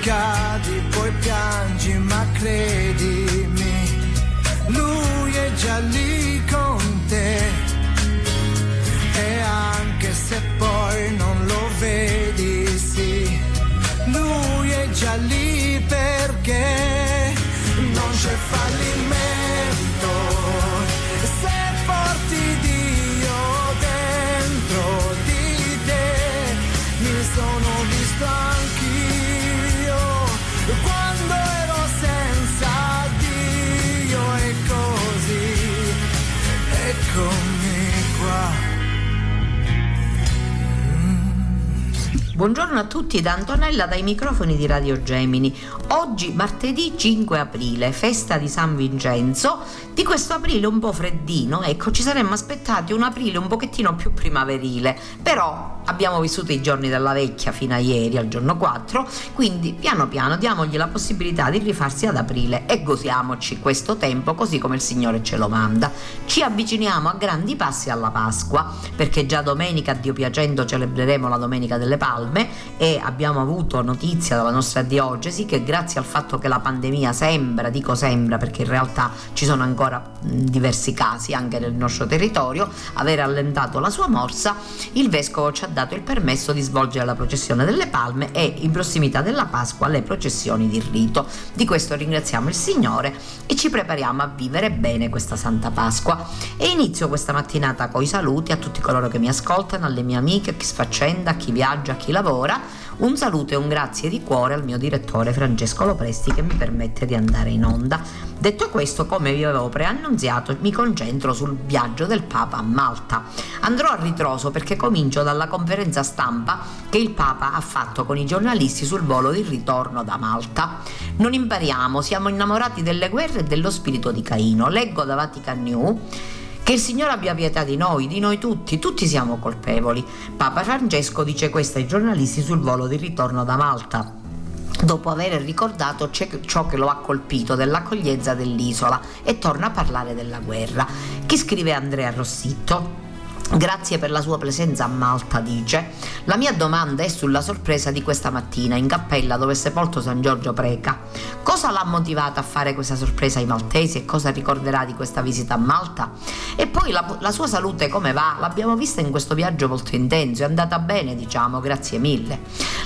Cadi, poi piangi, ma credimi, lui è già lì con te. E anche se poi non lo vedi, sì, lui è già lì perché non c'è fallimento. Buongiorno a tutti da Antonella dai microfoni di Radio Gemini. Oggi martedì 5 aprile, festa di San Vincenzo. Di questo aprile un po' freddino, ecco, ci saremmo aspettati un aprile un pochettino più primaverile, però abbiamo vissuto i giorni della vecchia fino a ieri, al giorno 4, quindi piano piano diamogli la possibilità di rifarsi ad aprile e gosiamoci questo tempo così come il Signore ce lo manda. Ci avviciniamo a grandi passi alla Pasqua, perché già domenica, Dio piacendo, celebreremo la Domenica delle Palme e abbiamo avuto notizia dalla nostra diocesi che grazie al fatto che la pandemia sembra, dico sembra perché in realtà ci sono ancora diversi casi anche nel nostro territorio, aver allentato la sua morsa, il vescovo ci ha dato il permesso di svolgere la processione delle palme e in prossimità della Pasqua le processioni di rito. Di questo ringraziamo il Signore e ci prepariamo a vivere bene questa Santa Pasqua. E inizio questa mattinata con i saluti a tutti coloro che mi ascoltano, alle mie amiche, a chi sfaccenda, a chi viaggia, a chi lavora. Un saluto e un grazie di cuore al mio direttore Francesco Lopresti che mi permette di andare in onda. Detto questo, come vi avevo preannunziato, mi concentro sul viaggio del Papa a Malta. Andrò a ritroso perché comincio dalla conferenza stampa che il Papa ha fatto con i giornalisti sul volo di ritorno da Malta. Non impariamo, siamo innamorati delle guerre e dello spirito di Caino. Leggo da Vatican News che il Signore abbia pietà di noi, di noi tutti, tutti siamo colpevoli. Papa Francesco dice questo ai giornalisti sul volo di ritorno da Malta dopo aver ricordato ciò che lo ha colpito dell'accoglienza dell'isola e torna a parlare della guerra. Chi scrive Andrea Rossitto? Grazie per la sua presenza a Malta, dice. La mia domanda è sulla sorpresa di questa mattina in cappella dove è sepolto San Giorgio Preca. Cosa l'ha motivata a fare questa sorpresa ai maltesi e cosa ricorderà di questa visita a Malta? E poi la, la sua salute come va? L'abbiamo vista in questo viaggio molto intenso, è andata bene, diciamo, grazie mille.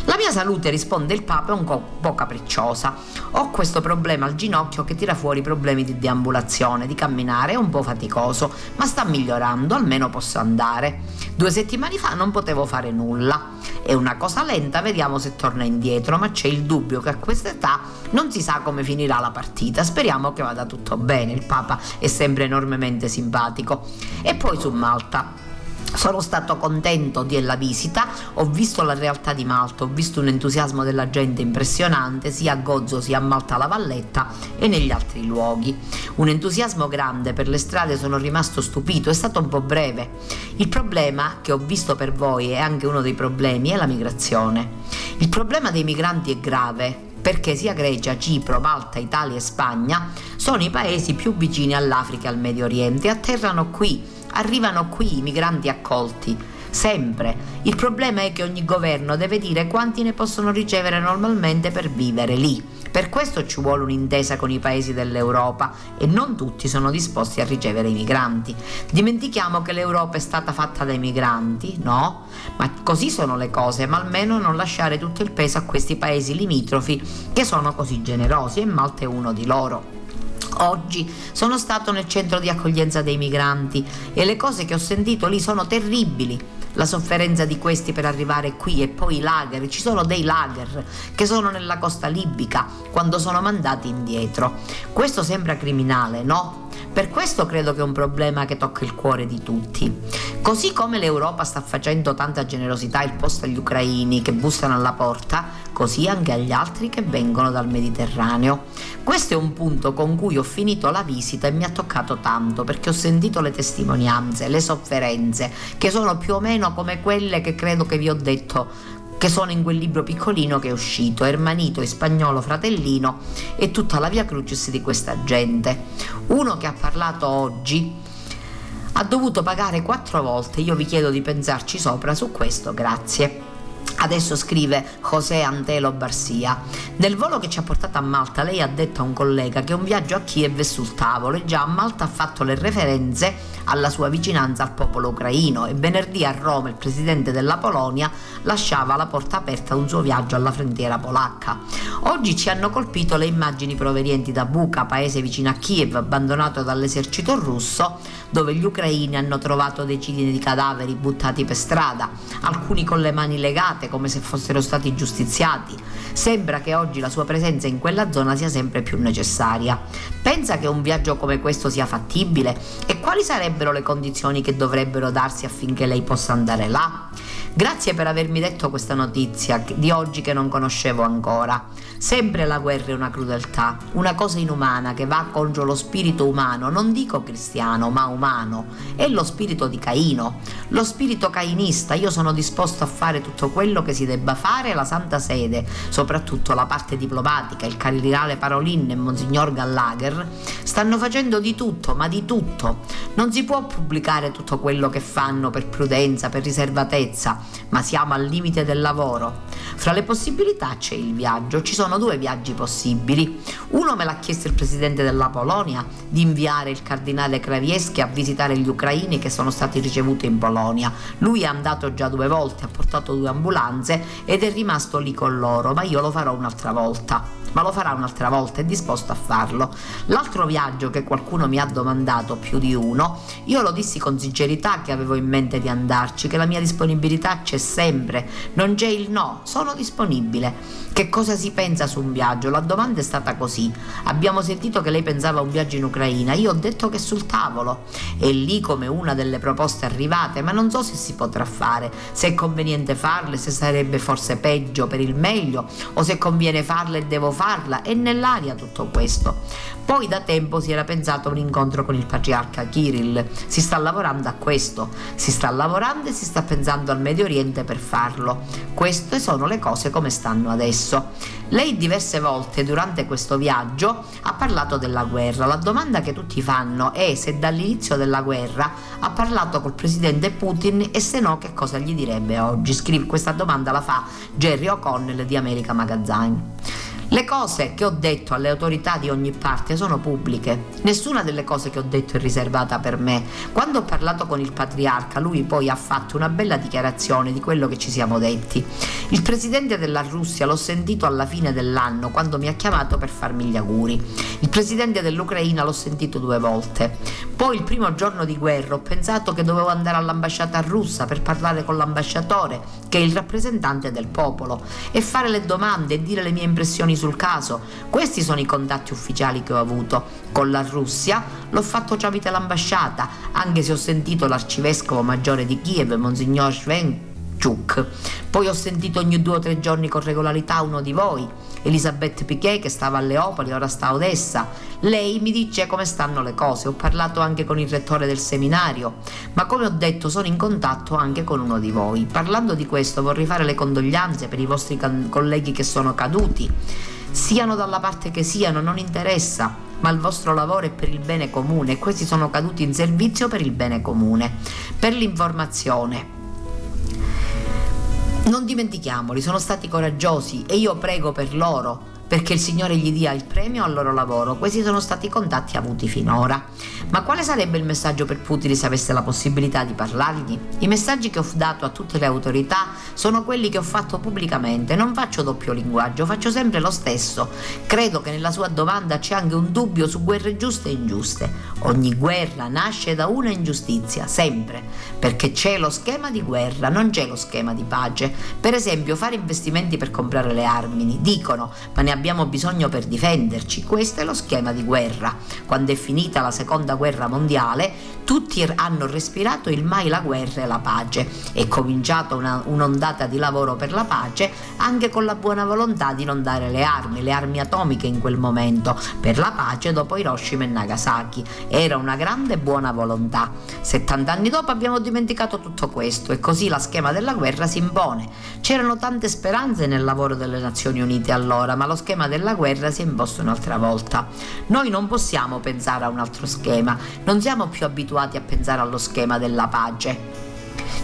La mia salute, risponde il Papa, è un po' capricciosa. Ho questo problema al ginocchio che tira fuori problemi di deambulazione, di camminare, è un po' faticoso, ma sta migliorando, almeno posso andare andare. Due settimane fa non potevo fare nulla. È una cosa lenta, vediamo se torna indietro, ma c'è il dubbio che a questa età non si sa come finirà la partita. Speriamo che vada tutto bene. Il Papa è sempre enormemente simpatico. E poi su Malta. Sono stato contento della visita, ho visto la realtà di Malta, ho visto un entusiasmo della gente impressionante sia a Gozzo sia a Malta la Valletta e negli altri luoghi. Un entusiasmo grande per le strade, sono rimasto stupito, è stato un po' breve. Il problema che ho visto per voi è anche uno dei problemi, è la migrazione. Il problema dei migranti è grave, perché sia Grecia, Cipro, Malta, Italia e Spagna sono i paesi più vicini all'Africa e al Medio Oriente e atterrano qui arrivano qui i migranti accolti. Sempre. Il problema è che ogni governo deve dire quanti ne possono ricevere normalmente per vivere lì. Per questo ci vuole un'intesa con i paesi dell'Europa e non tutti sono disposti a ricevere i migranti. Dimentichiamo che l'Europa è stata fatta dai migranti, no? Ma così sono le cose, ma almeno non lasciare tutto il peso a questi paesi limitrofi che sono così generosi e Malta è uno di loro. Oggi sono stato nel centro di accoglienza dei migranti e le cose che ho sentito lì sono terribili. La sofferenza di questi per arrivare qui e poi i lager, ci sono dei lager che sono nella costa libica quando sono mandati indietro. Questo sembra criminale, no? Per questo credo che è un problema che tocca il cuore di tutti. Così come l'Europa sta facendo tanta generosità il posto agli ucraini che bussano alla porta, così anche agli altri che vengono dal Mediterraneo. Questo è un punto con cui ho finito la visita e mi ha toccato tanto perché ho sentito le testimonianze, le sofferenze, che sono più o meno come quelle che credo che vi ho detto che sono in quel libro piccolino che è uscito, Ermanito e Spagnolo Fratellino e tutta la via crucis di questa gente. Uno che ha parlato oggi ha dovuto pagare quattro volte, io vi chiedo di pensarci sopra su questo, grazie. Adesso scrive José Antelo Barsia. Nel volo che ci ha portato a Malta lei ha detto a un collega che un viaggio a Kiev è sul tavolo e già a Malta ha fatto le referenze alla sua vicinanza al popolo ucraino e venerdì a Roma il presidente della Polonia lasciava la porta aperta a un suo viaggio alla frontiera polacca. Oggi ci hanno colpito le immagini provenienti da Buka, paese vicino a Kiev, abbandonato dall'esercito russo, dove gli ucraini hanno trovato decine di cadaveri buttati per strada, alcuni con le mani legate come se fossero stati giustiziati. Sembra che oggi la sua presenza in quella zona sia sempre più necessaria. Pensa che un viaggio come questo sia fattibile? E quali sarebbero le condizioni che dovrebbero darsi affinché lei possa andare là? Grazie per avermi detto questa notizia di oggi che non conoscevo ancora. Sempre la guerra è una crudeltà, una cosa inumana che va contro lo spirito umano, non dico cristiano, ma umano. È lo spirito di Caino, lo spirito cainista. Io sono disposto a fare tutto quello che si debba fare la Santa Sede, soprattutto la parte diplomatica, il cardinale Parolin e Monsignor Gallagher, stanno facendo di tutto, ma di tutto. Non si può pubblicare tutto quello che fanno per prudenza, per riservatezza, ma siamo al limite del lavoro. Fra le possibilità c'è il viaggio, ci sono due viaggi possibili. Uno me l'ha chiesto il presidente della Polonia di inviare il cardinale Kravieschi a visitare gli ucraini che sono stati ricevuti in Polonia. Lui è andato già due volte, ha portato due ambulanze ed è rimasto lì con loro, ma io lo farò un'altra volta ma lo farà un'altra volta, è disposto a farlo. L'altro viaggio che qualcuno mi ha domandato, più di uno, io lo dissi con sincerità che avevo in mente di andarci, che la mia disponibilità c'è sempre, non c'è il no, sono disponibile. Che cosa si pensa su un viaggio? La domanda è stata così. Abbiamo sentito che lei pensava a un viaggio in Ucraina, io ho detto che sul tavolo. È lì come una delle proposte arrivate, ma non so se si potrà fare, se è conveniente farle, se sarebbe forse peggio per il meglio, o se conviene farle e devo farle farla, è nell'aria tutto questo. Poi da tempo si era pensato a un incontro con il patriarca Kirill, si sta lavorando a questo, si sta lavorando e si sta pensando al Medio Oriente per farlo. Queste sono le cose come stanno adesso. Lei diverse volte durante questo viaggio ha parlato della guerra. La domanda che tutti fanno è se dall'inizio della guerra ha parlato col presidente Putin e se no che cosa gli direbbe oggi. Scrive, questa domanda la fa Jerry O'Connell di America Magazine. Le cose che ho detto alle autorità di ogni parte sono pubbliche. Nessuna delle cose che ho detto è riservata per me. Quando ho parlato con il patriarca, lui poi ha fatto una bella dichiarazione di quello che ci siamo detti. Il presidente della Russia l'ho sentito alla fine dell'anno quando mi ha chiamato per farmi gli auguri. Il presidente dell'Ucraina l'ho sentito due volte. Poi il primo giorno di guerra ho pensato che dovevo andare all'ambasciata russa per parlare con l'ambasciatore, che è il rappresentante del popolo, e fare le domande e dire le mie impressioni informazioni sul caso. Questi sono i contatti ufficiali che ho avuto. Con la Russia l'ho fatto tramite l'ambasciata, anche se ho sentito l'arcivescovo maggiore di Kiev, Monsignor Svenchuk. Poi ho sentito ogni due o tre giorni con regolarità uno di voi. Elisabeth Piquet che stava a Leopoli, ora sta a Odessa. Lei mi dice come stanno le cose. Ho parlato anche con il rettore del seminario, ma come ho detto sono in contatto anche con uno di voi. Parlando di questo vorrei fare le condoglianze per i vostri can- colleghi che sono caduti. Siano dalla parte che siano, non interessa, ma il vostro lavoro è per il bene comune e questi sono caduti in servizio per il bene comune. Per l'informazione, non dimentichiamoli, sono stati coraggiosi e io prego per loro perché il Signore gli dia il premio al loro lavoro. Questi sono stati i contatti avuti finora. Ma quale sarebbe il messaggio per Putin se avesse la possibilità di parlargli? I messaggi che ho dato a tutte le autorità sono quelli che ho fatto pubblicamente. Non faccio doppio linguaggio, faccio sempre lo stesso. Credo che nella sua domanda c'è anche un dubbio su guerre giuste e ingiuste. Ogni guerra nasce da una ingiustizia, sempre, perché c'è lo schema di guerra, non c'è lo schema di pace. Per esempio, fare investimenti per comprare le armi, dicono, ma ne abbiamo bisogno per difenderci. Questo è lo schema di guerra. Quando è finita la seconda guerra mondiale, tutti hanno respirato il mai la guerra e la pace. È cominciata una, un'ondata di lavoro per la pace, anche con la buona volontà di non dare le armi, le armi atomiche in quel momento, per la pace dopo Hiroshima e Nagasaki. Era una grande buona volontà. 70 anni dopo abbiamo dimenticato tutto questo e così la schema della guerra si impone. C'erano tante speranze nel lavoro delle Nazioni Unite allora, ma lo schema della guerra si è imposto un'altra volta. Noi non possiamo pensare a un altro schema, non siamo più abituati a pensare allo schema della pace.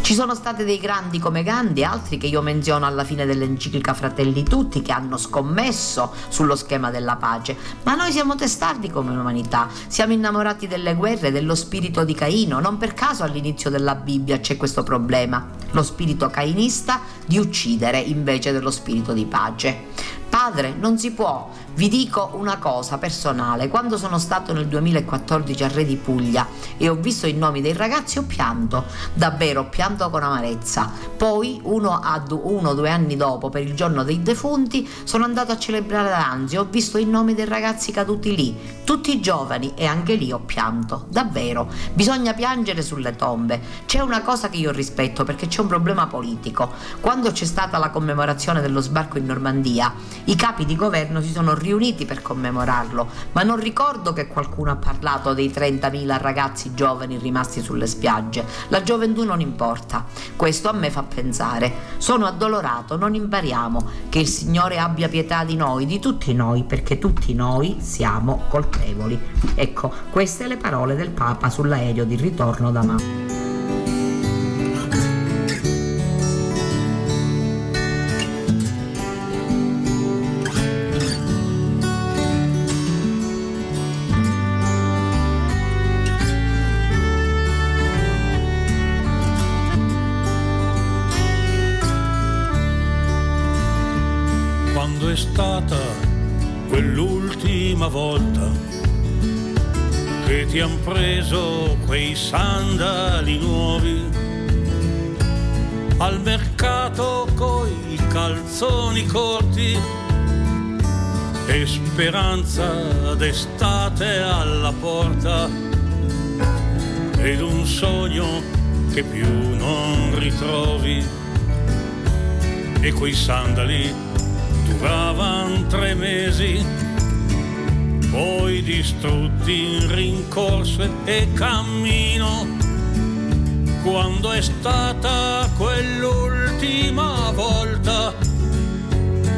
Ci sono stati dei grandi come Gandhi altri che io menziono alla fine dell'enciclica Fratelli Tutti che hanno scommesso sullo schema della pace, ma noi siamo testardi come umanità, siamo innamorati delle guerre, dello spirito di Caino, non per caso all'inizio della Bibbia c'è questo problema, lo spirito cainista di uccidere invece dello spirito di pace. Padre, non si può. Vi dico una cosa personale, quando sono stato nel 2014 a Re di Puglia e ho visto i nomi dei ragazzi ho pianto, davvero ho pianto con amarezza. Poi, uno o due anni dopo, per il giorno dei defunti, sono andato a celebrare l'Anzi e ho visto i nomi dei ragazzi caduti lì, tutti giovani e anche lì ho pianto, davvero. Bisogna piangere sulle tombe. C'è una cosa che io rispetto perché c'è un problema politico. Quando c'è stata la commemorazione dello sbarco in Normandia, i capi di governo si sono riuniti per commemorarlo, ma non ricordo che qualcuno ha parlato dei 30.000 ragazzi giovani rimasti sulle spiagge. La gioventù non importa. Questo a me fa pensare. Sono addolorato, non impariamo. Che il Signore abbia pietà di noi, di tutti noi, perché tutti noi siamo colpevoli. Ecco, queste le parole del Papa sull'aereo di ritorno da Mao. Ti han preso quei sandali nuovi. Al mercato coi calzoni corti e speranza d'estate alla porta. Ed un sogno che più non ritrovi. E quei sandali duravano tre mesi poi distrutti in rincorso e cammino. Quando è stata quell'ultima volta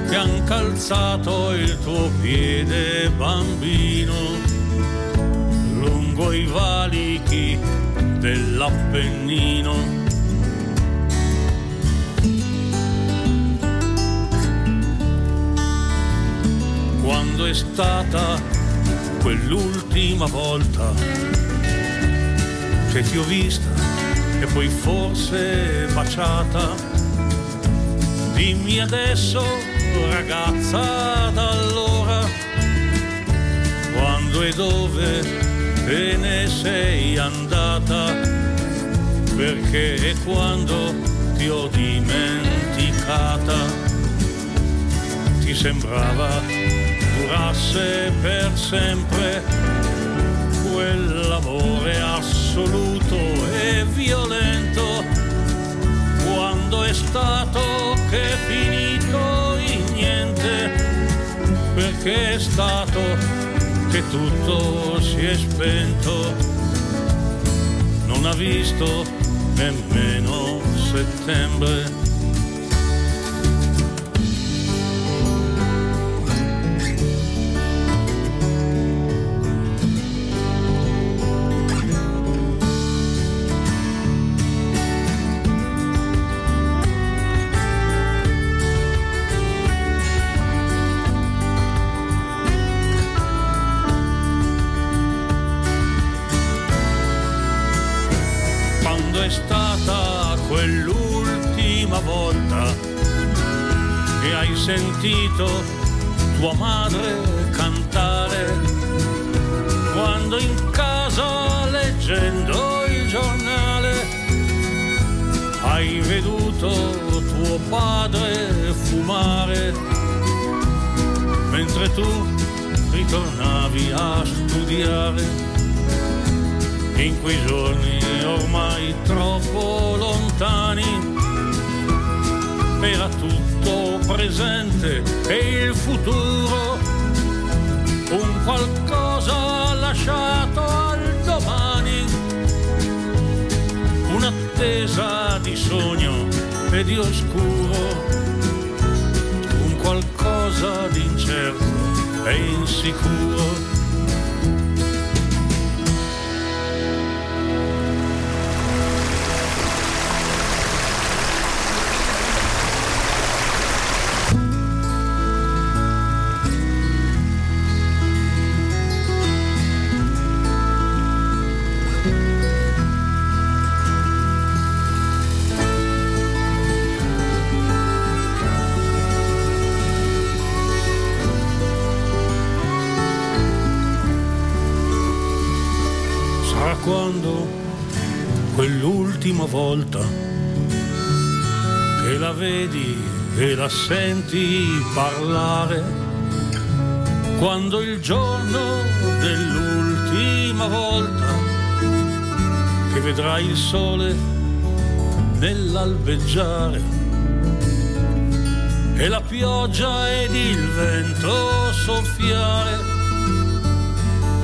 che han calzato il tuo piede bambino lungo i valichi dell'Appennino. Quando è stata quell'ultima volta che ti ho vista e poi forse baciata. Dimmi adesso, ragazza, da allora, quando e dove te ne sei andata, perché e quando ti ho dimenticata, ti sembrava durasse per sempre quell'amore assoluto e violento quando è stato che è finito in niente perché è stato che tutto si è spento. Non ha visto nemmeno settembre e insicuro quando quell'ultima volta che la vedi e la senti parlare, quando il giorno dell'ultima volta che vedrai il sole nell'albeggiare e la pioggia ed il vento soffiare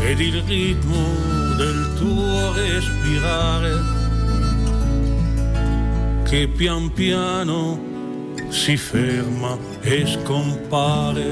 ed il ritmo del tuo respirare che pian piano si ferma e scompare.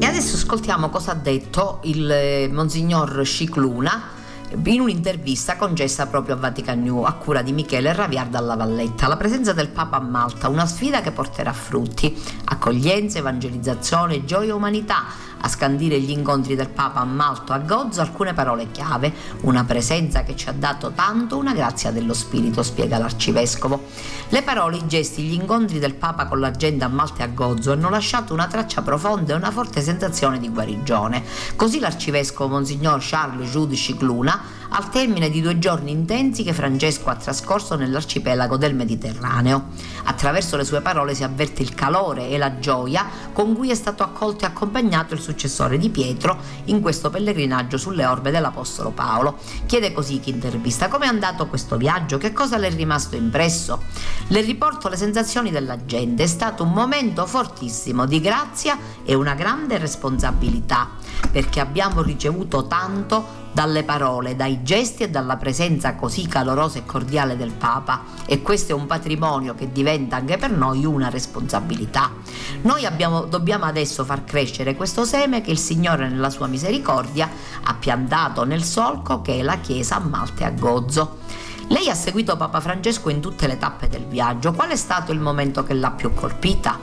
E adesso ascoltiamo cosa ha detto il eh, Monsignor Scicluna in un'intervista concessa proprio a Vatican New a cura di Michele Raviar dalla Valletta. La presenza del Papa a Malta, una sfida che porterà frutti, accoglienza, evangelizzazione, gioia e umanità a scandire gli incontri del Papa a Malto a Gozzo alcune parole chiave, una presenza che ci ha dato tanto, una grazia dello Spirito, spiega l'arcivescovo. Le parole, i gesti, gli incontri del Papa con la gente a Malta e a Gozzo hanno lasciato una traccia profonda e una forte sensazione di guarigione. Così l'arcivescovo Monsignor Charles Giudici Cluna al termine di due giorni intensi che Francesco ha trascorso nell'arcipelago del Mediterraneo. Attraverso le sue parole si avverte il calore e la gioia con cui è stato accolto e accompagnato il successore di Pietro in questo pellegrinaggio sulle orme dell'Apostolo Paolo. Chiede così chi intervista come è andato questo viaggio, che cosa le è rimasto impresso. Le riporto le sensazioni della gente, è stato un momento fortissimo di grazia e una grande responsabilità perché abbiamo ricevuto tanto dalle parole, dai gesti e dalla presenza così calorosa e cordiale del Papa e questo è un patrimonio che diventa anche per noi una responsabilità. Noi abbiamo, dobbiamo adesso far crescere questo seme che il Signore nella sua misericordia ha piantato nel solco che è la Chiesa a Malta e a Gozzo. Lei ha seguito Papa Francesco in tutte le tappe del viaggio, qual è stato il momento che l'ha più colpita?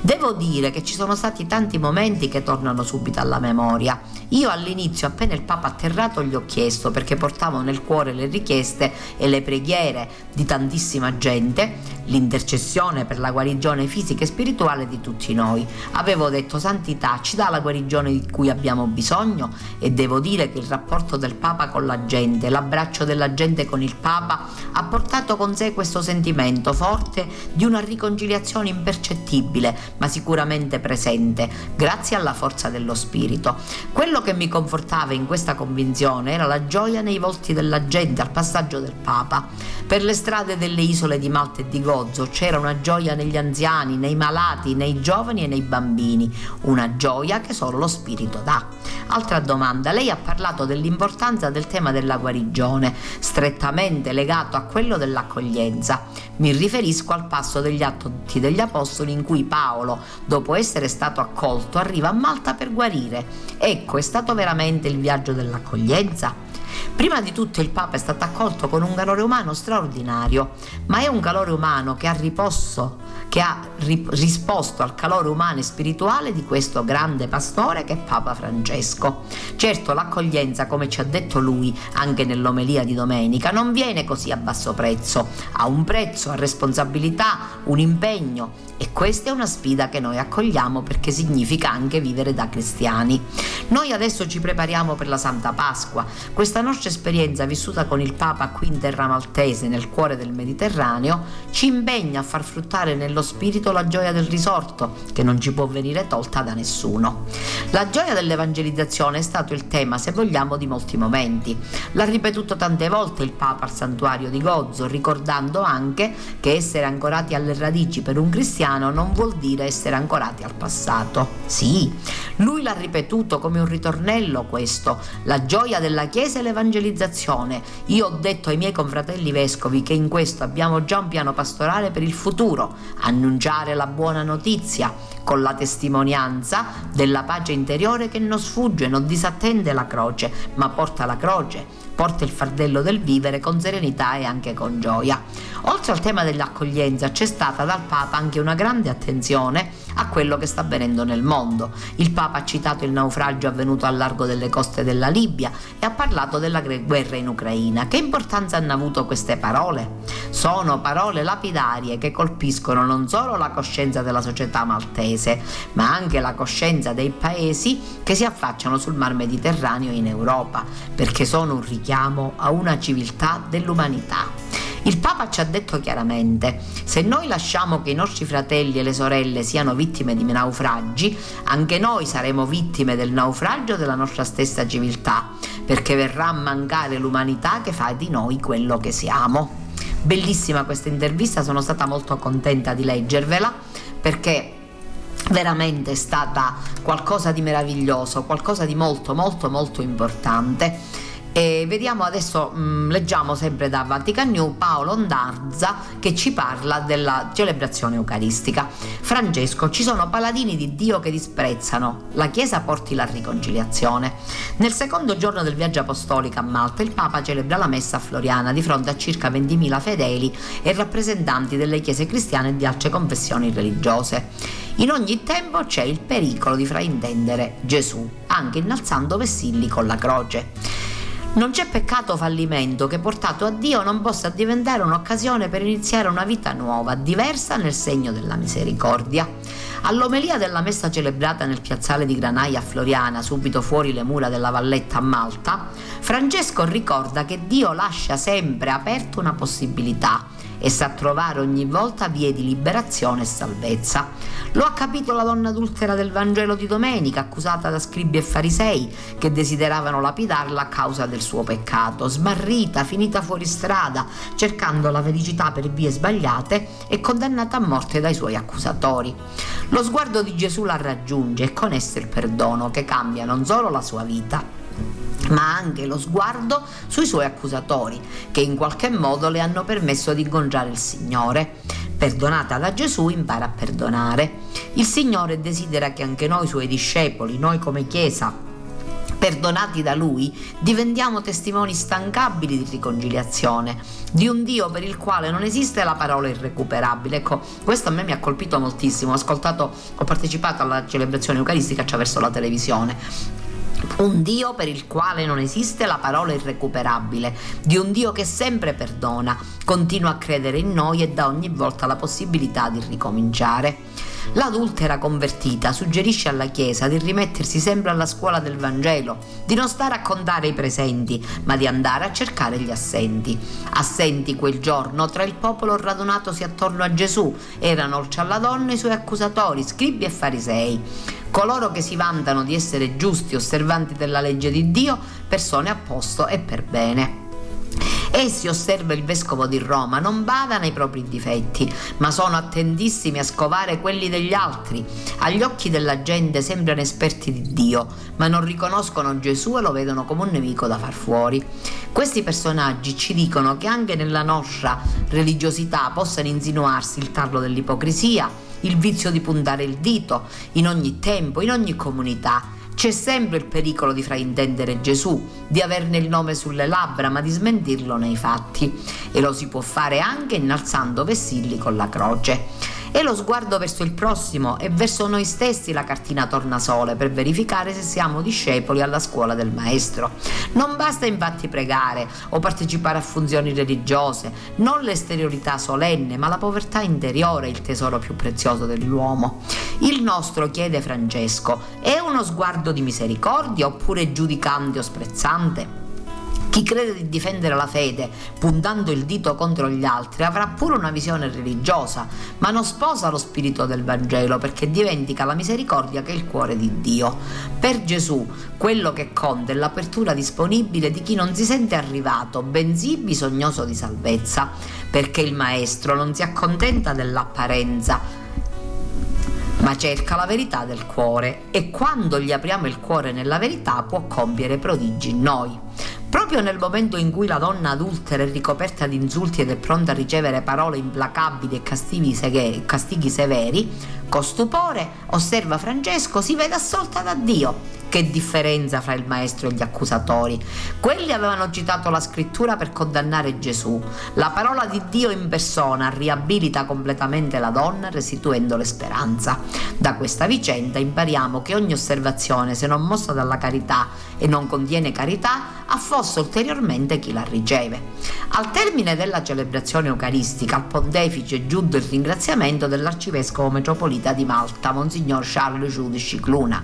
Devo dire che ci sono stati tanti momenti che tornano subito alla memoria. Io all'inizio, appena il Papa atterrato, gli ho chiesto, perché portavo nel cuore le richieste e le preghiere di tantissima gente, l'intercessione per la guarigione fisica e spirituale di tutti noi. Avevo detto, Santità, ci dà la guarigione di cui abbiamo bisogno? E devo dire che il rapporto del Papa con la gente, l'abbraccio della gente con il Papa, ha portato con sé questo sentimento forte di una riconciliazione impercettibile, ma sicuramente presente, grazie alla forza dello Spirito. Quello che mi confortava in questa convinzione era la gioia nei volti della gente al passaggio del Papa. Per le strade delle isole di Malta e di Gozzo c'era una gioia negli anziani, nei malati, nei giovani e nei bambini, una gioia che solo lo Spirito dà. Altra domanda, lei ha parlato dell'importanza del tema della guarigione, strettamente legato a quello dell'accoglienza. Mi riferisco al passo degli Atti degli Apostoli in cui Paolo, dopo essere stato accolto, arriva a Malta per guarire. Ecco, è stato veramente il viaggio dell'accoglienza? Prima di tutto il Papa è stato accolto con un calore umano straordinario, ma è un calore umano che ha riposto, che ha ri- risposto al calore umano e spirituale di questo grande pastore che è Papa Francesco. Certo, l'accoglienza, come ci ha detto lui anche nell'omelia di domenica, non viene così a basso prezzo, ha un prezzo, ha responsabilità, un impegno e questa è una sfida che noi accogliamo perché significa anche vivere da cristiani. Noi adesso ci prepariamo per la Santa Pasqua. Questa nostra esperienza vissuta con il Papa qui in terra maltese, nel cuore del Mediterraneo, ci impegna a far fruttare nello spirito la gioia del risorto, che non ci può venire tolta da nessuno. La gioia dell'evangelizzazione è stato il tema, se vogliamo, di molti momenti. L'ha ripetuto tante volte il Papa al santuario di Gozzo, ricordando anche che essere ancorati alle radici per un cristiano non vuol dire essere ancorati al passato. Sì, lui l'ha ripetuto come un ritornello questo, la gioia della Chiesa e l'evangelizzazione. Io ho detto ai miei confratelli vescovi che in questo abbiamo già un piano pastorale per il futuro, annunciare la buona notizia con la testimonianza della pace interiore che non sfugge, non disattende la croce, ma porta la croce, porta il fardello del vivere con serenità e anche con gioia. Oltre al tema dell'accoglienza c'è stata dal Papa anche una grande attenzione a quello che sta avvenendo nel mondo. Il Papa ha citato il naufragio avvenuto al largo delle coste della Libia e ha parlato della guerra in Ucraina. Che importanza hanno avuto queste parole? Sono parole lapidarie che colpiscono non solo la coscienza della società maltese, ma anche la coscienza dei paesi che si affacciano sul mar Mediterraneo in Europa, perché sono un richiamo a una civiltà dell'umanità. Il Papa ci ha detto chiaramente, se noi lasciamo che i nostri fratelli e le sorelle siano vittime di naufragi, anche noi saremo vittime del naufragio della nostra stessa civiltà, perché verrà a mancare l'umanità che fa di noi quello che siamo. Bellissima questa intervista, sono stata molto contenta di leggervela perché veramente è stata qualcosa di meraviglioso, qualcosa di molto molto molto importante. E vediamo adesso, mh, mm, leggiamo sempre da Vatican New Paolo Ondarza che ci parla della celebrazione eucaristica. Francesco, ci sono paladini di Dio che disprezzano, la Chiesa porti la riconciliazione. Nel secondo giorno del viaggio apostolico a Malta il Papa celebra la messa floriana di fronte a circa 20.000 fedeli e rappresentanti delle chiese cristiane e di altre confessioni religiose. In ogni tempo c'è il pericolo di fraintendere Gesù, anche innalzando vessilli con la croce. Non c'è peccato fallimento che portato a Dio non possa diventare un'occasione per iniziare una vita nuova, diversa nel segno della misericordia. All'omelia della messa celebrata nel piazzale di Granaia a Floriana, subito fuori le mura della Valletta a Malta, Francesco ricorda che Dio lascia sempre aperta una possibilità e sa trovare ogni volta vie di liberazione e salvezza. Lo ha capito la donna adultera del Vangelo di domenica, accusata da scribi e farisei che desideravano lapidarla a causa del suo peccato, smarrita, finita fuori strada, cercando la felicità per vie sbagliate e condannata a morte dai suoi accusatori. Lo sguardo di Gesù la raggiunge e con esso il perdono che cambia non solo la sua vita, ma anche lo sguardo sui suoi accusatori, che in qualche modo le hanno permesso di incontrare il Signore. Perdonata da Gesù impara a perdonare. Il Signore desidera che anche noi suoi discepoli, noi come Chiesa, perdonati da Lui, diventiamo testimoni stancabili di riconciliazione, di un Dio per il quale non esiste la parola irrecuperabile. Ecco, questo a me mi ha colpito moltissimo. Ho ascoltato, ho partecipato alla celebrazione eucaristica attraverso la televisione un Dio per il quale non esiste la parola irrecuperabile, di un Dio che sempre perdona, continua a credere in noi e dà ogni volta la possibilità di ricominciare. L'adultera convertita suggerisce alla Chiesa di rimettersi sempre alla scuola del Vangelo, di non stare a contare i presenti, ma di andare a cercare gli assenti. Assenti quel giorno tra il popolo radunatosi attorno a Gesù erano oltre alla donna i suoi accusatori, scribi e farisei coloro che si vantano di essere giusti osservanti della legge di Dio, persone a posto e per bene. Essi, osserva il vescovo di Roma, non badano ai propri difetti, ma sono attentissimi a scovare quelli degli altri. Agli occhi della gente sembrano esperti di Dio, ma non riconoscono Gesù e lo vedono come un nemico da far fuori. Questi personaggi ci dicono che anche nella nostra religiosità possano insinuarsi il tarlo dell'ipocrisia, il vizio di puntare il dito in ogni tempo, in ogni comunità. C'è sempre il pericolo di fraintendere Gesù, di averne il nome sulle labbra, ma di smentirlo nei fatti. E lo si può fare anche innalzando vessilli con la croce. È lo sguardo verso il prossimo e verso noi stessi la cartina tornasole per verificare se siamo discepoli alla scuola del Maestro. Non basta infatti pregare o partecipare a funzioni religiose, non l'esteriorità solenne, ma la povertà interiore è il tesoro più prezioso dell'uomo. Il nostro, chiede Francesco, è uno sguardo di misericordia oppure giudicante o sprezzante? Chi crede di difendere la fede puntando il dito contro gli altri avrà pure una visione religiosa, ma non sposa lo spirito del Vangelo perché dimentica la misericordia che è il cuore di Dio. Per Gesù quello che conta è l'apertura disponibile di chi non si sente arrivato, bensì bisognoso di salvezza, perché il Maestro non si accontenta dell'apparenza, ma cerca la verità del cuore e quando gli apriamo il cuore nella verità può compiere prodigi in noi. Proprio nel momento in cui la donna adultera è ricoperta di insulti ed è pronta a ricevere parole implacabili e castighi, severi, con stupore osserva Francesco si vede assolta da Dio che differenza fra il maestro e gli accusatori? Quelli avevano citato la scrittura per condannare Gesù. La parola di Dio in persona riabilita completamente la donna restituendole speranza. Da questa vicenda impariamo che ogni osservazione, se non mossa dalla carità e non contiene carità, affossa ulteriormente chi la riceve. Al termine della celebrazione eucaristica, al pontefice giunto il ringraziamento dell'arcivescovo metropolita di Malta, Monsignor Charles Jude Cicluna.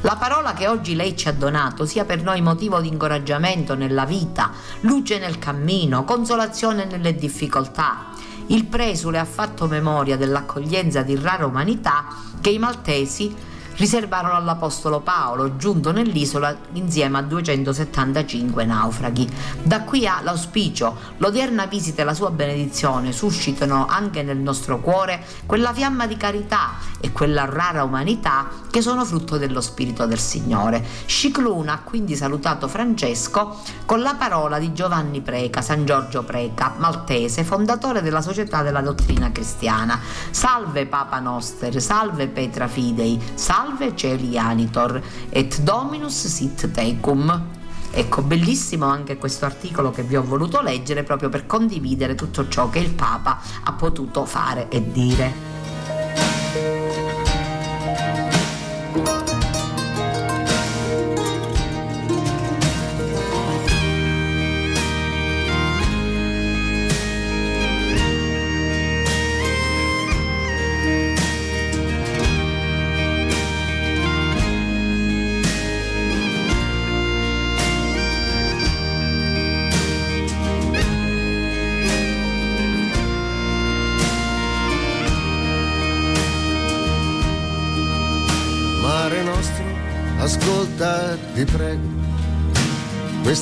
La parola che oggi lei ci ha donato sia per noi motivo di incoraggiamento nella vita, luce nel cammino, consolazione nelle difficoltà. Il presule ha fatto memoria dell'accoglienza di rara umanità che i maltesi riservarono all'Apostolo Paolo, giunto nell'isola insieme a 275 naufraghi. Da qui ha l'auspicio, l'odierna visita e la sua benedizione suscitano anche nel nostro cuore quella fiamma di carità e quella rara umanità che sono frutto dello Spirito del Signore. Scicluna ha quindi salutato Francesco con la parola di Giovanni Preca, San Giorgio Preca, maltese, fondatore della Società della Dottrina Cristiana. Salve Papa Noster, salve Petra Fidei, salve salve celi anitor et dominus sit tecum. Ecco, bellissimo anche questo articolo che vi ho voluto leggere proprio per condividere tutto ciò che il Papa ha potuto fare e dire.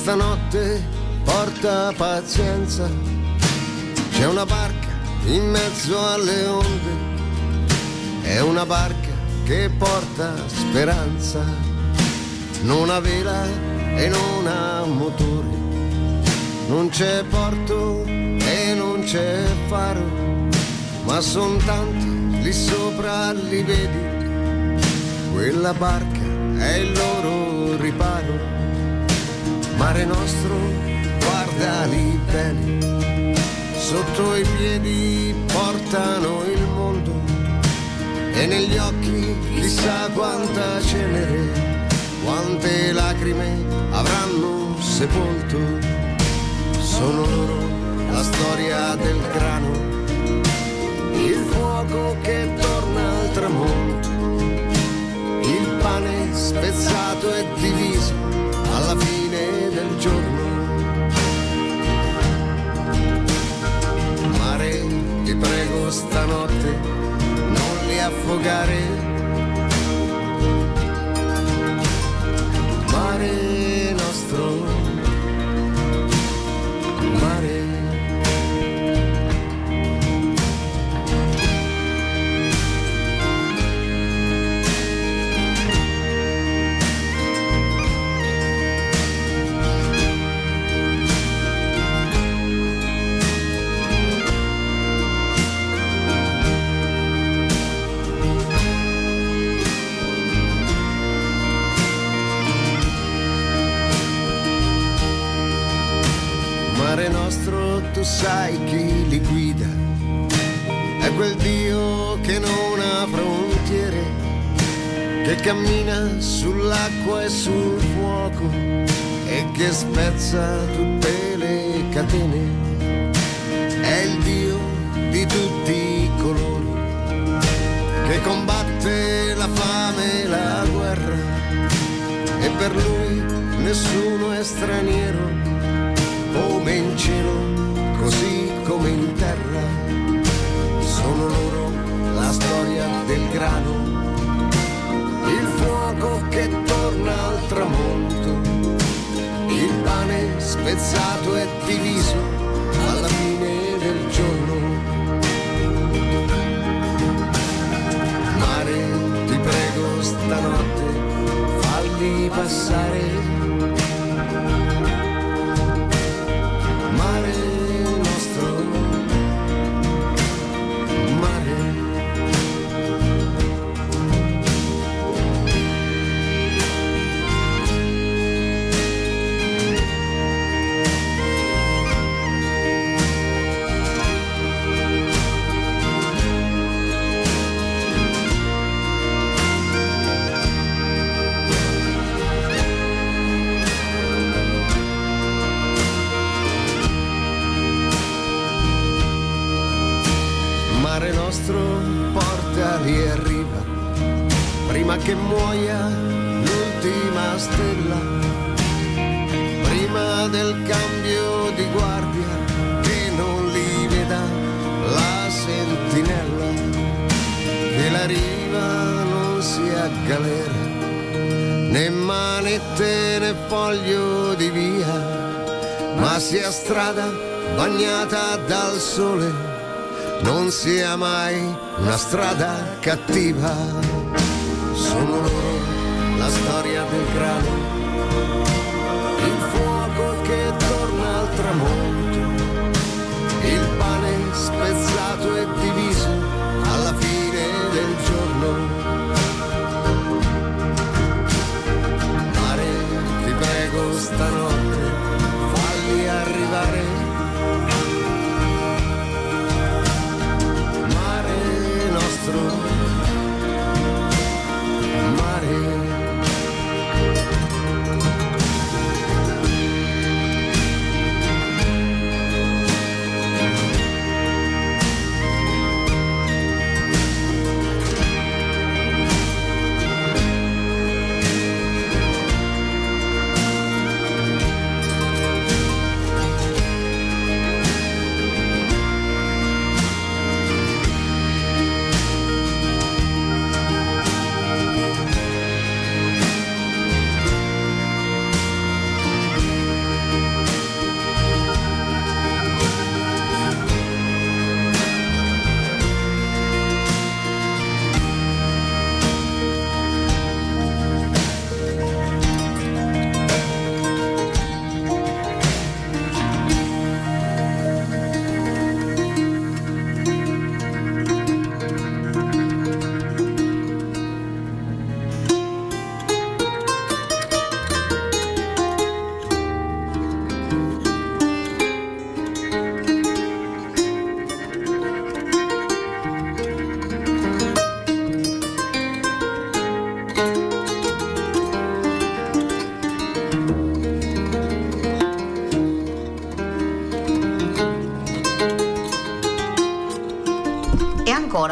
Questa notte porta pazienza, c'è una barca in mezzo alle onde, è una barca che porta speranza, non ha vela e non ha motore, non c'è porto e non c'è faro, ma son tanti lì sopra li vedi, quella barca è il loro riparo. Mare nostro, guardali bene, sotto i piedi portano il mondo e negli occhi chissà quanta cenere, quante lacrime avranno sepolto. Sono loro la storia del grano, il fuoco che torna al tramonto pane spezzato e diviso alla fine del giorno. Mare, ti prego stanotte, non li affogare. Mare nostro cammina sull'acqua e sul fuoco e che spezza tutte le catene. È il Dio di tutti i colori, che combatte la fame e la guerra e per lui nessuno è straniero side. Bagnata dal sole, non sia mai una strada cattiva. Sono loro la storia del grano,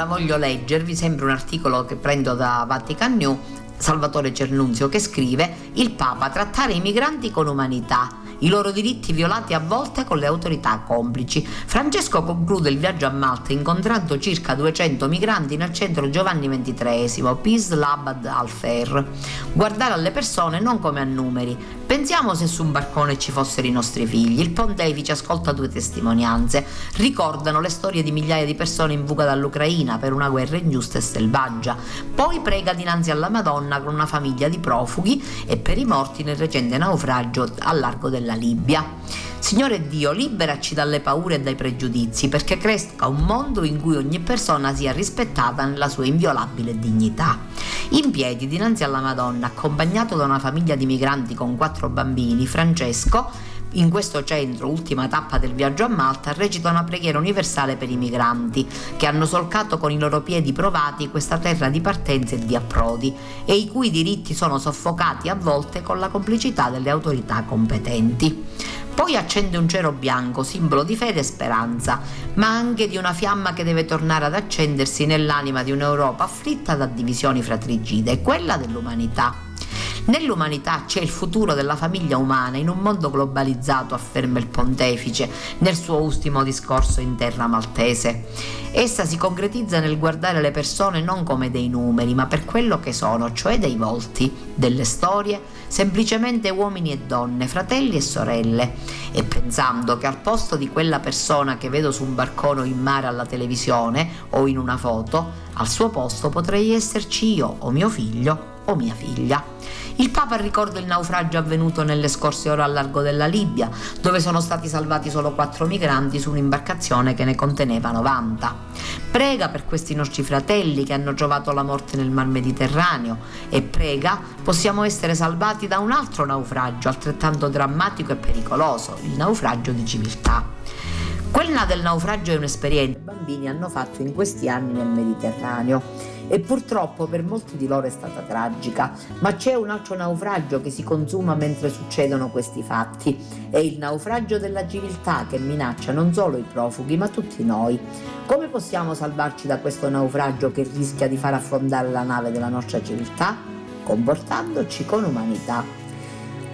Voglio leggervi sempre un articolo che prendo da Vatican New, Salvatore Cernunzio, che scrive Il Papa trattare i migranti con umanità i loro diritti violati a volte con le autorità complici. Francesco conclude il viaggio a Malta incontrando circa 200 migranti nel centro Giovanni XXIII, Peace Labad al Fair. Guardare alle persone non come a numeri. Pensiamo se su un barcone ci fossero i nostri figli. Il pontefice ascolta due testimonianze. Ricordano le storie di migliaia di persone in fuga dall'Ucraina per una guerra ingiusta e selvaggia. Poi prega dinanzi alla Madonna con una famiglia di profughi e per i morti nel recente naufragio al largo del della Libia. Signore Dio, liberaci dalle paure e dai pregiudizi perché cresca un mondo in cui ogni persona sia rispettata nella sua inviolabile dignità. In piedi dinanzi alla Madonna, accompagnato da una famiglia di migranti con quattro bambini, Francesco in questo centro, ultima tappa del viaggio a Malta, recita una preghiera universale per i migranti che hanno solcato con i loro piedi provati questa terra di partenza e di approdi e i cui diritti sono soffocati a volte con la complicità delle autorità competenti. Poi accende un cielo bianco, simbolo di fede e speranza, ma anche di una fiamma che deve tornare ad accendersi nell'anima di un'Europa afflitta da divisioni fratricide, quella dell'umanità. Nell'umanità c'è il futuro della famiglia umana in un mondo globalizzato, afferma il pontefice nel suo ultimo discorso in terra maltese. Essa si concretizza nel guardare le persone non come dei numeri, ma per quello che sono, cioè dei volti, delle storie, semplicemente uomini e donne, fratelli e sorelle. E pensando che al posto di quella persona che vedo su un barcone in mare alla televisione o in una foto, al suo posto potrei esserci io o mio figlio o mia figlia. Il Papa ricorda il naufragio avvenuto nelle scorse ore al largo della Libia, dove sono stati salvati solo quattro migranti su un'imbarcazione che ne conteneva 90. Prega per questi nostri fratelli che hanno trovato la morte nel mar Mediterraneo e prega possiamo essere salvati da un altro naufragio altrettanto drammatico e pericoloso, il naufragio di civiltà. Quella del naufragio è un'esperienza che i bambini hanno fatto in questi anni nel Mediterraneo e purtroppo per molti di loro è stata tragica, ma c'è un altro naufragio che si consuma mentre succedono questi fatti. È il naufragio della civiltà che minaccia non solo i profughi ma tutti noi. Come possiamo salvarci da questo naufragio che rischia di far affondare la nave della nostra civiltà? Comportandoci con umanità.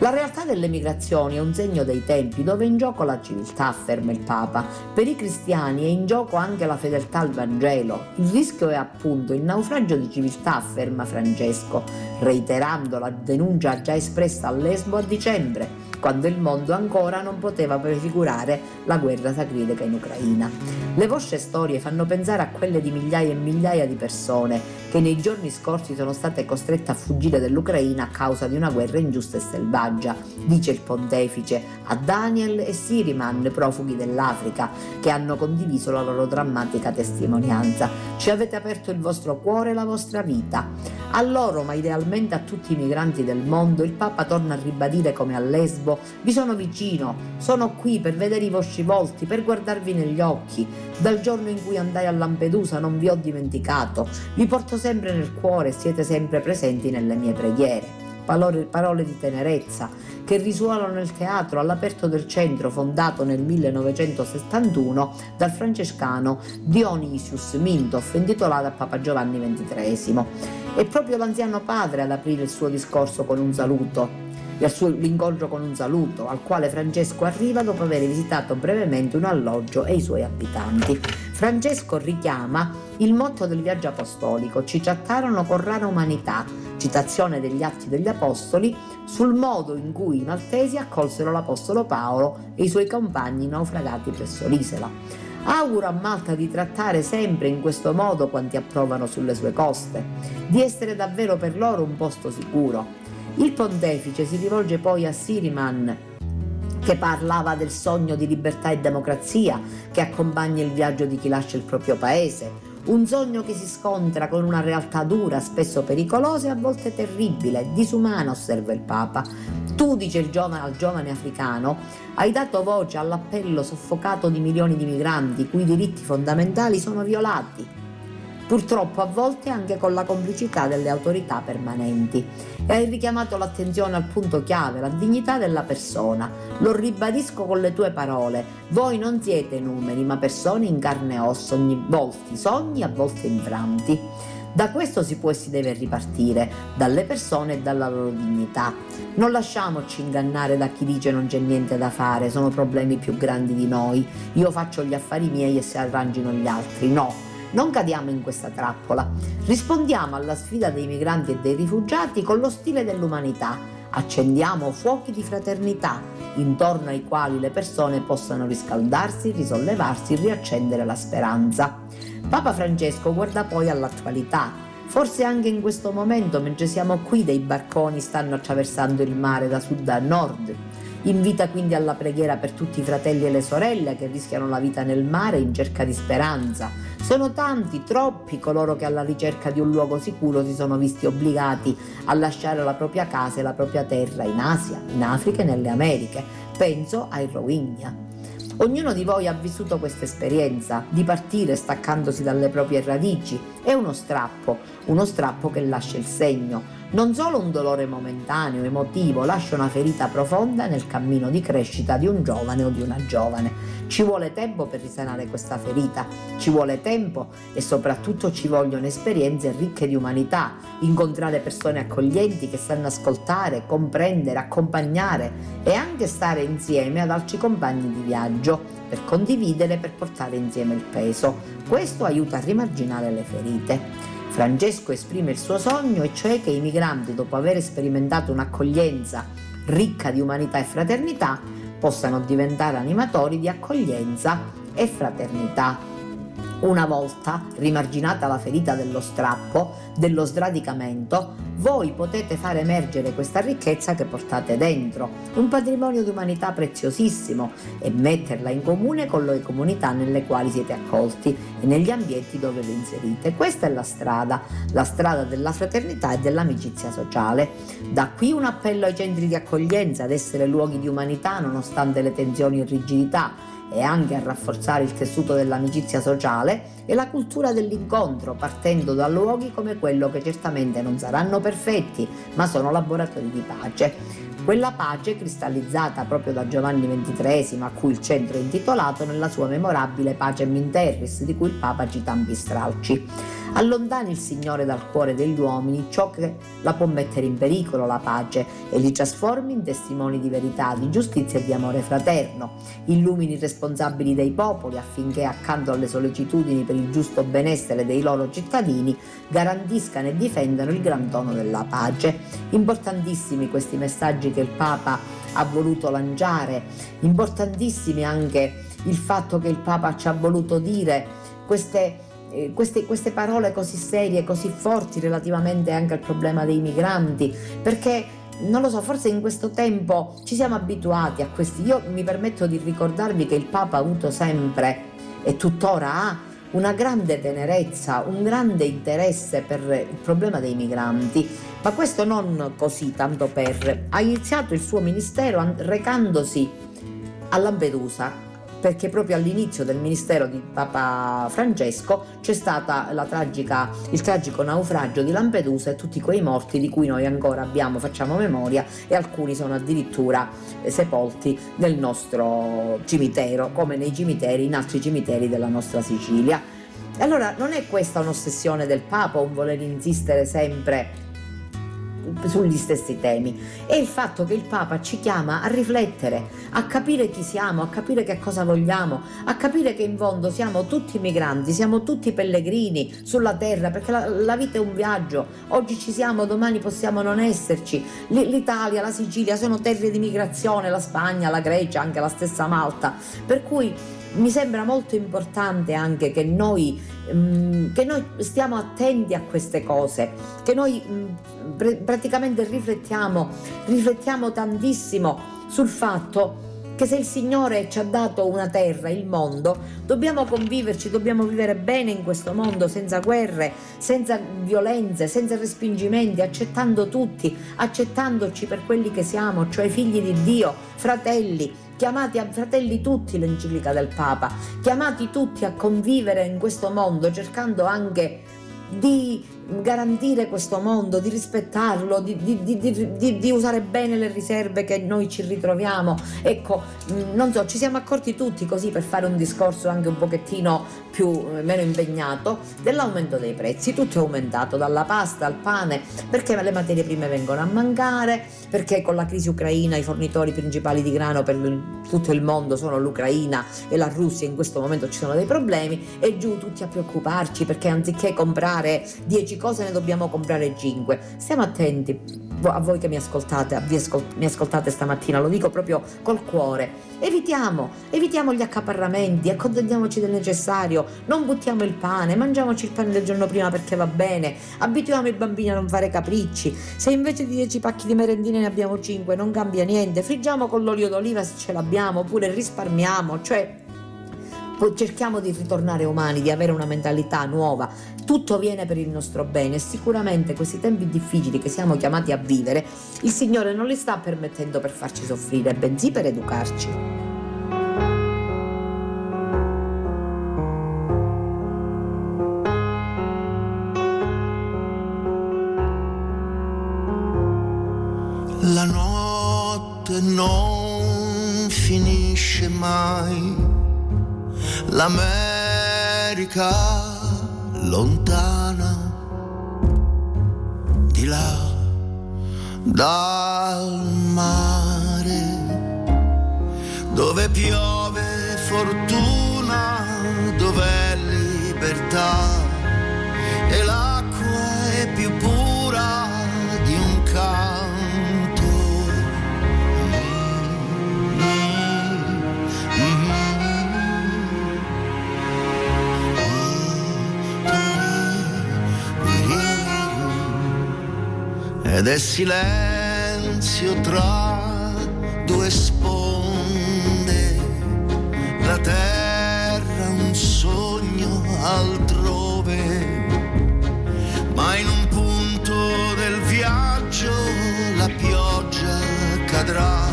La realtà delle migrazioni è un segno dei tempi dove è in gioco la civiltà, afferma il Papa. Per i cristiani è in gioco anche la fedeltà al Vangelo. Il rischio è appunto il naufragio di civiltà, afferma Francesco, reiterando la denuncia già espressa a Lesbo a dicembre quando il mondo ancora non poteva prefigurare la guerra sacrilega in Ucraina. Le vostre storie fanno pensare a quelle di migliaia e migliaia di persone che nei giorni scorsi sono state costrette a fuggire dall'Ucraina a causa di una guerra ingiusta e selvaggia, dice il pontefice a Daniel e Siriman, profughi dell'Africa, che hanno condiviso la loro drammatica testimonianza. Ci avete aperto il vostro cuore e la vostra vita. A loro, ma idealmente a tutti i migranti del mondo, il Papa torna a ribadire come a Lesbo, vi sono vicino, sono qui per vedere i vostri volti, per guardarvi negli occhi. Dal giorno in cui andai a Lampedusa non vi ho dimenticato, vi porto sempre nel cuore e siete sempre presenti nelle mie preghiere. Parole, parole di tenerezza che risuonano nel teatro all'aperto del centro fondato nel 1971 dal francescano Dionysius Mintoff intitolato a Papa Giovanni XXIII. È proprio l'anziano padre ad aprire il suo discorso con un saluto l'incontro con un saluto, al quale Francesco arriva dopo aver visitato brevemente un alloggio e i suoi abitanti. Francesco richiama il motto del viaggio apostolico, ci trattarono con rara umanità, citazione degli Atti degli Apostoli, sul modo in cui i maltesi accolsero l'Apostolo Paolo e i suoi compagni naufragati presso l'isola. Auguro a Malta di trattare sempre in questo modo quanti approvano sulle sue coste, di essere davvero per loro un posto sicuro, il pontefice si rivolge poi a Siriman, che parlava del sogno di libertà e democrazia che accompagna il viaggio di chi lascia il proprio paese, un sogno che si scontra con una realtà dura, spesso pericolosa e a volte terribile, disumana, osserva il Papa. Tu, dice il giovane, al giovane africano, hai dato voce all'appello soffocato di milioni di migranti, cui diritti fondamentali sono violati purtroppo a volte anche con la complicità delle autorità permanenti. E hai richiamato l'attenzione al punto chiave, la dignità della persona. Lo ribadisco con le tue parole. Voi non siete numeri, ma persone in carne e osso, ogni volta sogni a volte infranti. Da questo si può e si deve ripartire, dalle persone e dalla loro dignità. Non lasciamoci ingannare da chi dice non c'è niente da fare, sono problemi più grandi di noi, io faccio gli affari miei e si arrangino gli altri. No, non cadiamo in questa trappola. Rispondiamo alla sfida dei migranti e dei rifugiati con lo stile dell'umanità. Accendiamo fuochi di fraternità intorno ai quali le persone possano riscaldarsi, risollevarsi, riaccendere la speranza. Papa Francesco guarda poi all'attualità. Forse anche in questo momento, mentre siamo qui, dei barconi stanno attraversando il mare da sud a nord. Invita quindi alla preghiera per tutti i fratelli e le sorelle che rischiano la vita nel mare in cerca di speranza. Sono tanti, troppi coloro che alla ricerca di un luogo sicuro si sono visti obbligati a lasciare la propria casa e la propria terra in Asia, in Africa e nelle Americhe. Penso ai Rohingya. Ognuno di voi ha vissuto questa esperienza di partire staccandosi dalle proprie radici. È uno strappo, uno strappo che lascia il segno. Non solo un dolore momentaneo, emotivo, lascia una ferita profonda nel cammino di crescita di un giovane o di una giovane. Ci vuole tempo per risanare questa ferita, ci vuole tempo e soprattutto ci vogliono esperienze ricche di umanità, incontrare persone accoglienti che sanno ascoltare, comprendere, accompagnare e anche stare insieme ad altri compagni di viaggio per condividere, per portare insieme il peso. Questo aiuta a rimarginare le ferite. Francesco esprime il suo sogno e cioè che i migranti, dopo aver sperimentato un'accoglienza ricca di umanità e fraternità, possano diventare animatori di accoglienza e fraternità. Una volta rimarginata la ferita dello strappo, dello sradicamento, voi potete far emergere questa ricchezza che portate dentro, un patrimonio di umanità preziosissimo, e metterla in comune con le comunità nelle quali siete accolti e negli ambienti dove vi inserite. Questa è la strada, la strada della fraternità e dell'amicizia sociale. Da qui un appello ai centri di accoglienza ad essere luoghi di umanità nonostante le tensioni e rigidità e anche a rafforzare il tessuto dell'amicizia sociale e la cultura dell'incontro, partendo da luoghi come quello che certamente non saranno perfetti, ma sono laboratori di pace. Quella pace cristallizzata proprio da Giovanni XXIII, a cui il centro è intitolato nella sua memorabile Pace in Terris, di cui il Papa cita stralci. Allontani il Signore dal cuore degli uomini ciò che la può mettere in pericolo, la pace, e li trasformi in testimoni di verità, di giustizia e di amore fraterno. Illumini i responsabili dei popoli affinché, accanto alle sollecitudini per il giusto benessere dei loro cittadini, garantiscano e difendano il gran tono della pace. Importantissimi questi messaggi che il Papa ha voluto lanciare, importantissimi anche il fatto che il Papa ci ha voluto dire queste eh, queste, queste parole così serie, così forti relativamente anche al problema dei migranti, perché non lo so, forse in questo tempo ci siamo abituati a questi. Io mi permetto di ricordarvi che il Papa ha avuto sempre e tuttora ha una grande tenerezza, un grande interesse per il problema dei migranti, ma questo non così tanto per. Ha iniziato il suo ministero recandosi a Lampedusa perché proprio all'inizio del ministero di Papa Francesco c'è stato il tragico naufragio di Lampedusa e tutti quei morti di cui noi ancora abbiamo, facciamo memoria e alcuni sono addirittura eh, sepolti nel nostro cimitero, come nei cimiteri, in altri cimiteri della nostra Sicilia. Allora non è questa un'ossessione del Papa, un voler insistere sempre sugli stessi temi. È il fatto che il Papa ci chiama a riflettere, a capire chi siamo, a capire che cosa vogliamo, a capire che in fondo siamo tutti migranti, siamo tutti pellegrini sulla terra perché la, la vita è un viaggio, oggi ci siamo, domani possiamo non esserci, l'Italia, la Sicilia sono terre di migrazione, la Spagna, la Grecia, anche la stessa Malta, per cui mi sembra molto importante anche che noi, um, che noi stiamo attenti a queste cose, che noi pr- praticamente riflettiamo, riflettiamo tantissimo sul fatto che se il Signore ci ha dato una terra, il mondo, dobbiamo conviverci, dobbiamo vivere bene in questo mondo senza guerre, senza violenze, senza respingimenti, accettando tutti, accettandoci per quelli che siamo, cioè figli di Dio, fratelli, chiamati a fratelli tutti l'enciclica del Papa, chiamati tutti a convivere in questo mondo, cercando anche di garantire questo mondo, di rispettarlo, di, di, di, di, usare bene le riserve che noi ci ritroviamo. Ecco, non so, ci siamo accorti tutti così per fare un discorso anche un pochettino più, eh, meno impegnato, dell'aumento dei prezzi. Tutto è aumentato, dalla pasta al pane, perché le materie prime vengono a mancare, perché con la crisi ucraina i fornitori principali di grano per tutto il mondo sono l'Ucraina e la Russia, in questo momento ci sono dei problemi, e giù tutti a preoccuparci perché anziché comprare 10 cose ne dobbiamo comprare 5. Stiamo attenti a voi che mi ascoltate, mi ascoltate stamattina, lo dico proprio col cuore. Evitiamo, evitiamo gli accaparramenti, accontentiamoci del necessario, non buttiamo il pane, mangiamoci il pane del giorno prima perché va bene, abituiamo i bambini a non fare capricci. Se invece di 10 pacchi di merendine ne abbiamo 5, non cambia niente, friggiamo con l'olio d'oliva se ce l'abbiamo, oppure risparmiamo, cioè cerchiamo di ritornare umani, di avere una mentalità nuova. Tutto viene per il nostro bene. Sicuramente questi tempi difficili che siamo chiamati a vivere, il Signore non li sta permettendo per farci soffrire, bensì per educarci. la notte non finisce mai, l'America lontana di là dal mare dove piove fortuna, dove libertà Ed è silenzio tra due sponde, la terra un sogno altrove, ma in un punto del viaggio la pioggia cadrà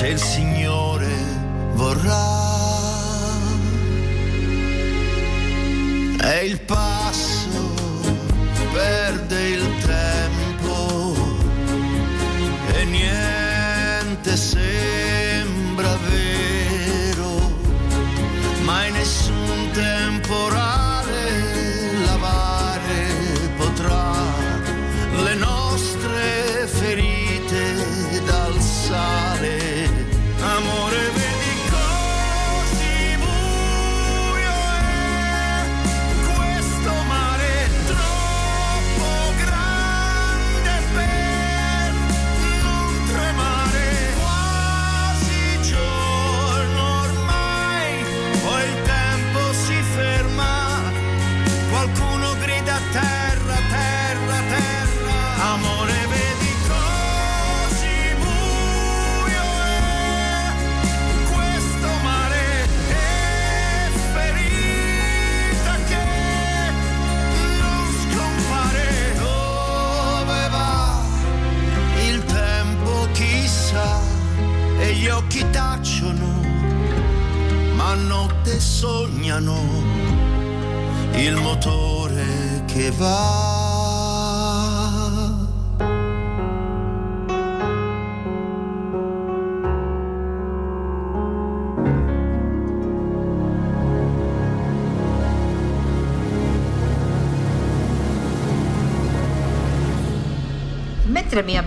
se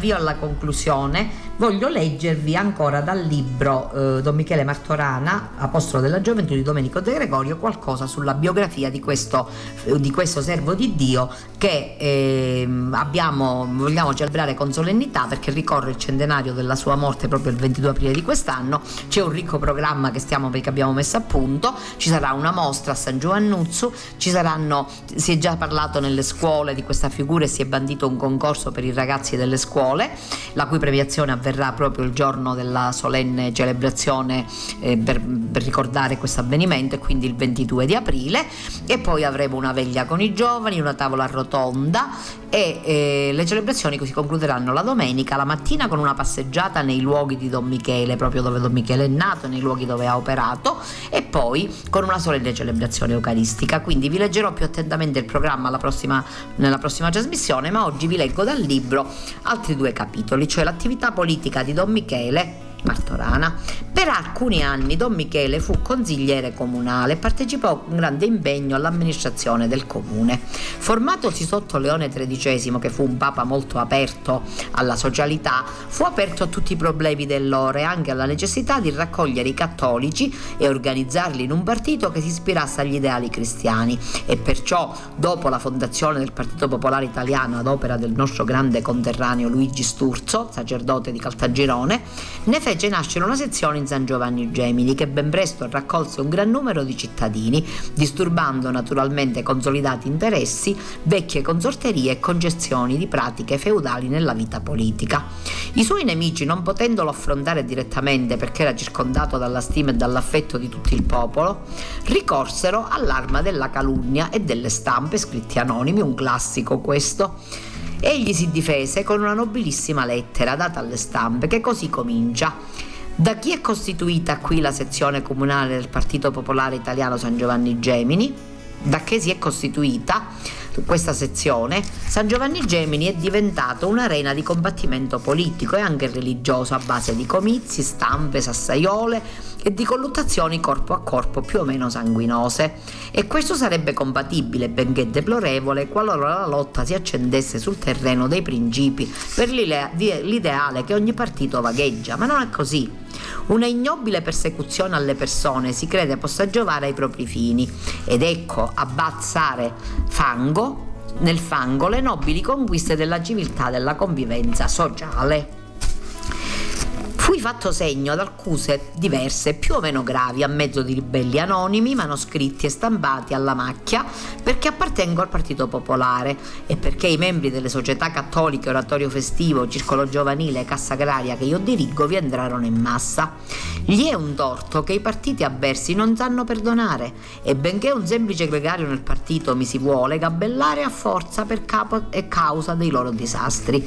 avvio alla conclusione, voglio leggervi ancora dal libro eh, Don Michele Martorana, Apostolo della Gioventù di Domenico De Gregorio, qualcosa sulla biografia di questo, eh, di questo servo di Dio che eh, abbiamo, vogliamo celebrare con solennità perché ricorre il centenario della sua morte proprio il 22 aprile di quest'anno. C'è un ricco programma che, stiamo, che abbiamo messo a punto, ci sarà una mostra a San Giovannuzzo, ci saranno, si è già parlato nelle scuole di questa figura e si è bandito un concorso per i ragazzi delle scuole, la cui premiazione avverrà proprio il giorno della solenne celebrazione eh, per, per ricordare questo avvenimento, quindi il 22 di aprile, e poi avremo una veglia con i giovani, una tavola rotonda e eh, le celebrazioni si concluderanno la domenica, la mattina con una passeggiata nei luoghi di Don Michele, proprio dove Don Michele è nato, nei luoghi dove ha operato, e poi con una solenne celebrazione eucaristica. Quindi vi leggerò più attentamente il programma prossima, nella prossima trasmissione, ma oggi vi leggo dal libro altri due capitoli, cioè l'attività politica di Don Michele Martorana. Per alcuni anni Don Michele fu consigliere comunale e partecipò con grande impegno all'amministrazione del comune. Formatosi sotto Leone XIII, che fu un papa molto aperto alla socialità, fu aperto a tutti i problemi dell'ora e anche alla necessità di raccogliere i cattolici e organizzarli in un partito che si ispirasse agli ideali cristiani e perciò dopo la fondazione del Partito Popolare Italiano ad opera del nostro grande conterraneo Luigi Sturzo, sacerdote di Caltagirone, ne fece nascere una sezione in San Giovanni Gemini, che ben presto raccolse un gran numero di cittadini, disturbando naturalmente consolidati interessi, vecchie consorterie e concezioni di pratiche feudali nella vita politica. I suoi nemici, non potendolo affrontare direttamente perché era circondato dalla stima e dall'affetto di tutto il popolo, ricorsero all'arma della calunnia e delle stampe scritti anonimi, un classico questo. Egli si difese con una nobilissima lettera data alle stampe che così comincia. Da chi è costituita qui la sezione comunale del Partito Popolare Italiano San Giovanni Gemini? Da che si è costituita? questa sezione, San Giovanni Gemini è diventato un'arena di combattimento politico e anche religioso a base di comizi, stampe, sassaiole e di colluttazioni corpo a corpo più o meno sanguinose. E questo sarebbe compatibile, benché deplorevole, qualora la lotta si accendesse sul terreno dei principi per l'ideale che ogni partito vagheggia, ma non è così. Una ignobile persecuzione alle persone si crede possa giovare ai propri fini ed ecco abbazzare fango nel fango le nobili conquiste della civiltà della convivenza sociale. Fui fatto segno ad accuse diverse, più o meno gravi, a mezzo di ribelli anonimi, manoscritti e stampati alla macchia, perché appartengo al Partito Popolare e perché i membri delle società cattoliche, oratorio festivo, circolo giovanile cassa agraria che io dirigo vi entrarono in massa. Gli è un torto che i partiti avversi non sanno perdonare e benché un semplice gregario nel partito mi si vuole gabellare a forza per capo e causa dei loro disastri.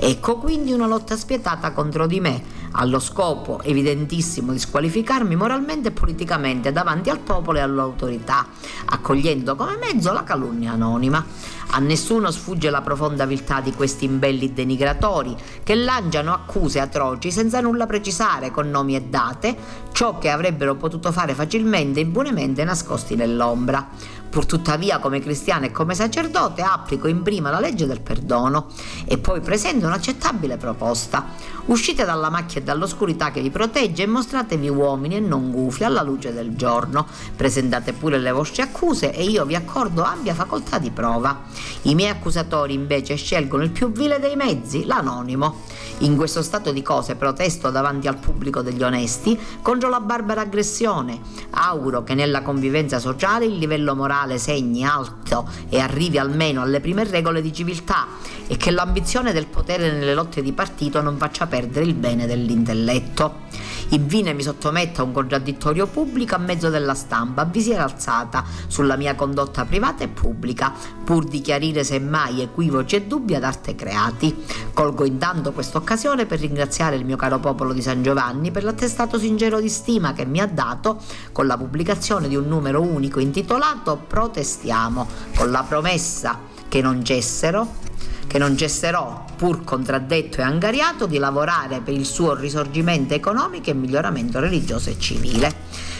Ecco quindi una lotta spietata contro di me allo scopo evidentissimo di squalificarmi moralmente e politicamente davanti al popolo e all'autorità, accogliendo come mezzo la calunnia anonima. A nessuno sfugge la profonda viltà di questi imbelli denigratori che lanciano accuse atroci senza nulla precisare con nomi e date ciò che avrebbero potuto fare facilmente e impunemente nascosti nell'ombra. Pur tuttavia, come cristiano e come sacerdote, applico in prima la legge del perdono e poi presento un'accettabile proposta. Uscite dalla macchia e dall'oscurità che vi protegge e mostratevi uomini e non gufi alla luce del giorno. Presentate pure le vostre accuse e io vi accordo ampia facoltà di prova. I miei accusatori invece scelgono il più vile dei mezzi, l'anonimo. In questo stato di cose protesto davanti al pubblico degli onesti contro la barbara aggressione. Auguro che nella convivenza sociale il livello morale segni alto e arrivi almeno alle prime regole di civiltà e che l'ambizione del potere nelle lotte di partito non faccia perdere il bene dell'intelletto. Infine mi sottometto a un contraddittorio pubblico a mezzo della stampa, visiera alzata, sulla mia condotta privata e pubblica, pur di chiarire semmai equivoci e dubbi ad arte creati. Colgo intanto questa occasione per ringraziare il mio caro popolo di San Giovanni per l'attestato sincero di stima che mi ha dato con la pubblicazione di un numero unico intitolato Protestiamo, con la promessa che non cessero che non cesserò, pur contraddetto e angariato, di lavorare per il suo risorgimento economico e miglioramento religioso e civile.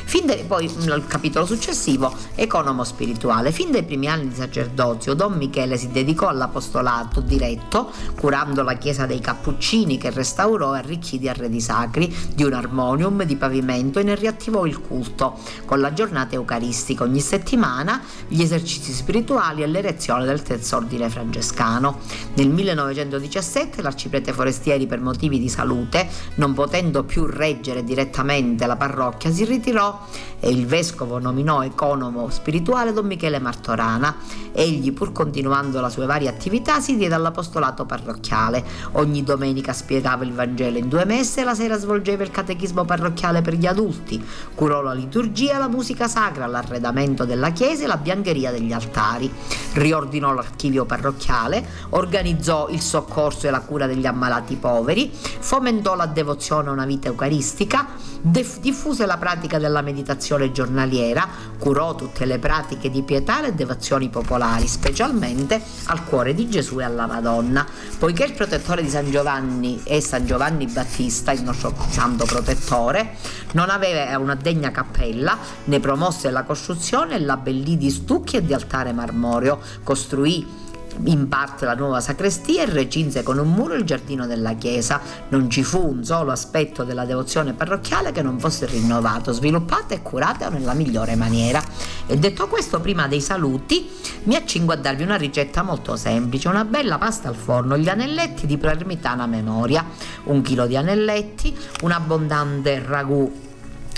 Fin dai, poi il capitolo successivo, economo spirituale. Fin dai primi anni di sacerdozio, Don Michele si dedicò all'apostolato diretto, curando la chiesa dei Cappuccini che restaurò e arricchì di arredi sacri, di un armonium, di pavimento e ne riattivò il culto, con la giornata eucaristica ogni settimana, gli esercizi spirituali e l'erezione del terzo ordine francescano. Nel 1917 l'arciprete Forestieri per motivi di salute, non potendo più reggere direttamente la parrocchia, si ritirò e il vescovo nominò economo spirituale Don Michele Martorana. Egli, pur continuando le sue varie attività, si diede all'apostolato parrocchiale. Ogni domenica spiegava il Vangelo in due messe e la sera svolgeva il catechismo parrocchiale per gli adulti. Curò la liturgia, la musica sacra, l'arredamento della chiesa e la biancheria degli altari. Riordinò l'archivio parrocchiale, organizzò il soccorso e la cura degli ammalati poveri, fomentò la devozione a una vita eucaristica, diffuse la pratica della meditazione giornaliera, curò tutte le pratiche di pietà e devozioni popolari, specialmente al cuore di Gesù e alla Madonna. Poiché il protettore di San Giovanni è San Giovanni Battista, il nostro santo protettore, non aveva una degna cappella, ne promosse la costruzione e l'abbellì di stucchi e di altare marmoreo, costruì in parte la nuova sacrestia e recinse con un muro il giardino della chiesa. Non ci fu un solo aspetto della devozione parrocchiale che non fosse rinnovato, sviluppato e curato nella migliore maniera. E detto questo, prima dei saluti, mi accingo a darvi una ricetta molto semplice, una bella pasta al forno, gli anelletti di parmitana memoria, un chilo di anelletti, un abbondante ragù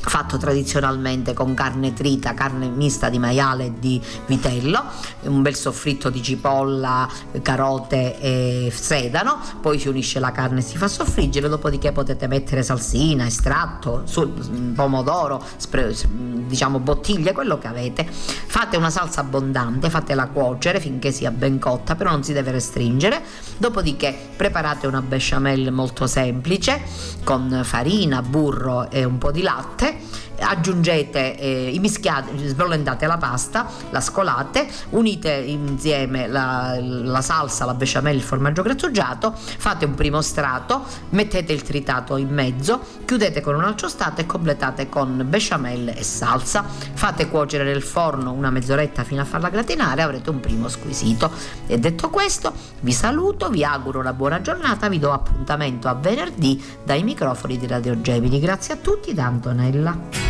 fatto tradizionalmente con carne trita, carne mista di maiale e di vitello, un bel soffritto di cipolla, carote e sedano, poi si unisce la carne e si fa soffriggere, dopodiché potete mettere salsina, estratto, pomodoro, diciamo bottiglie, quello che avete. Fate una salsa abbondante, fatela cuocere finché sia ben cotta, però non si deve restringere. Dopodiché preparate una besciamella molto semplice con farina, burro e un po' di latte है aggiungete eh, mischiate, sbollendate la pasta, la scolate, unite insieme la, la salsa, la besciamella, il formaggio grattugiato, fate un primo strato, mettete il tritato in mezzo, chiudete con un altro e completate con besciamella e salsa. Fate cuocere nel forno una mezz'oretta fino a farla gratinare, avrete un primo squisito. E detto questo, vi saluto, vi auguro una buona giornata, vi do appuntamento a venerdì dai microfoni di Radio Gemini. Grazie a tutti da Antonella.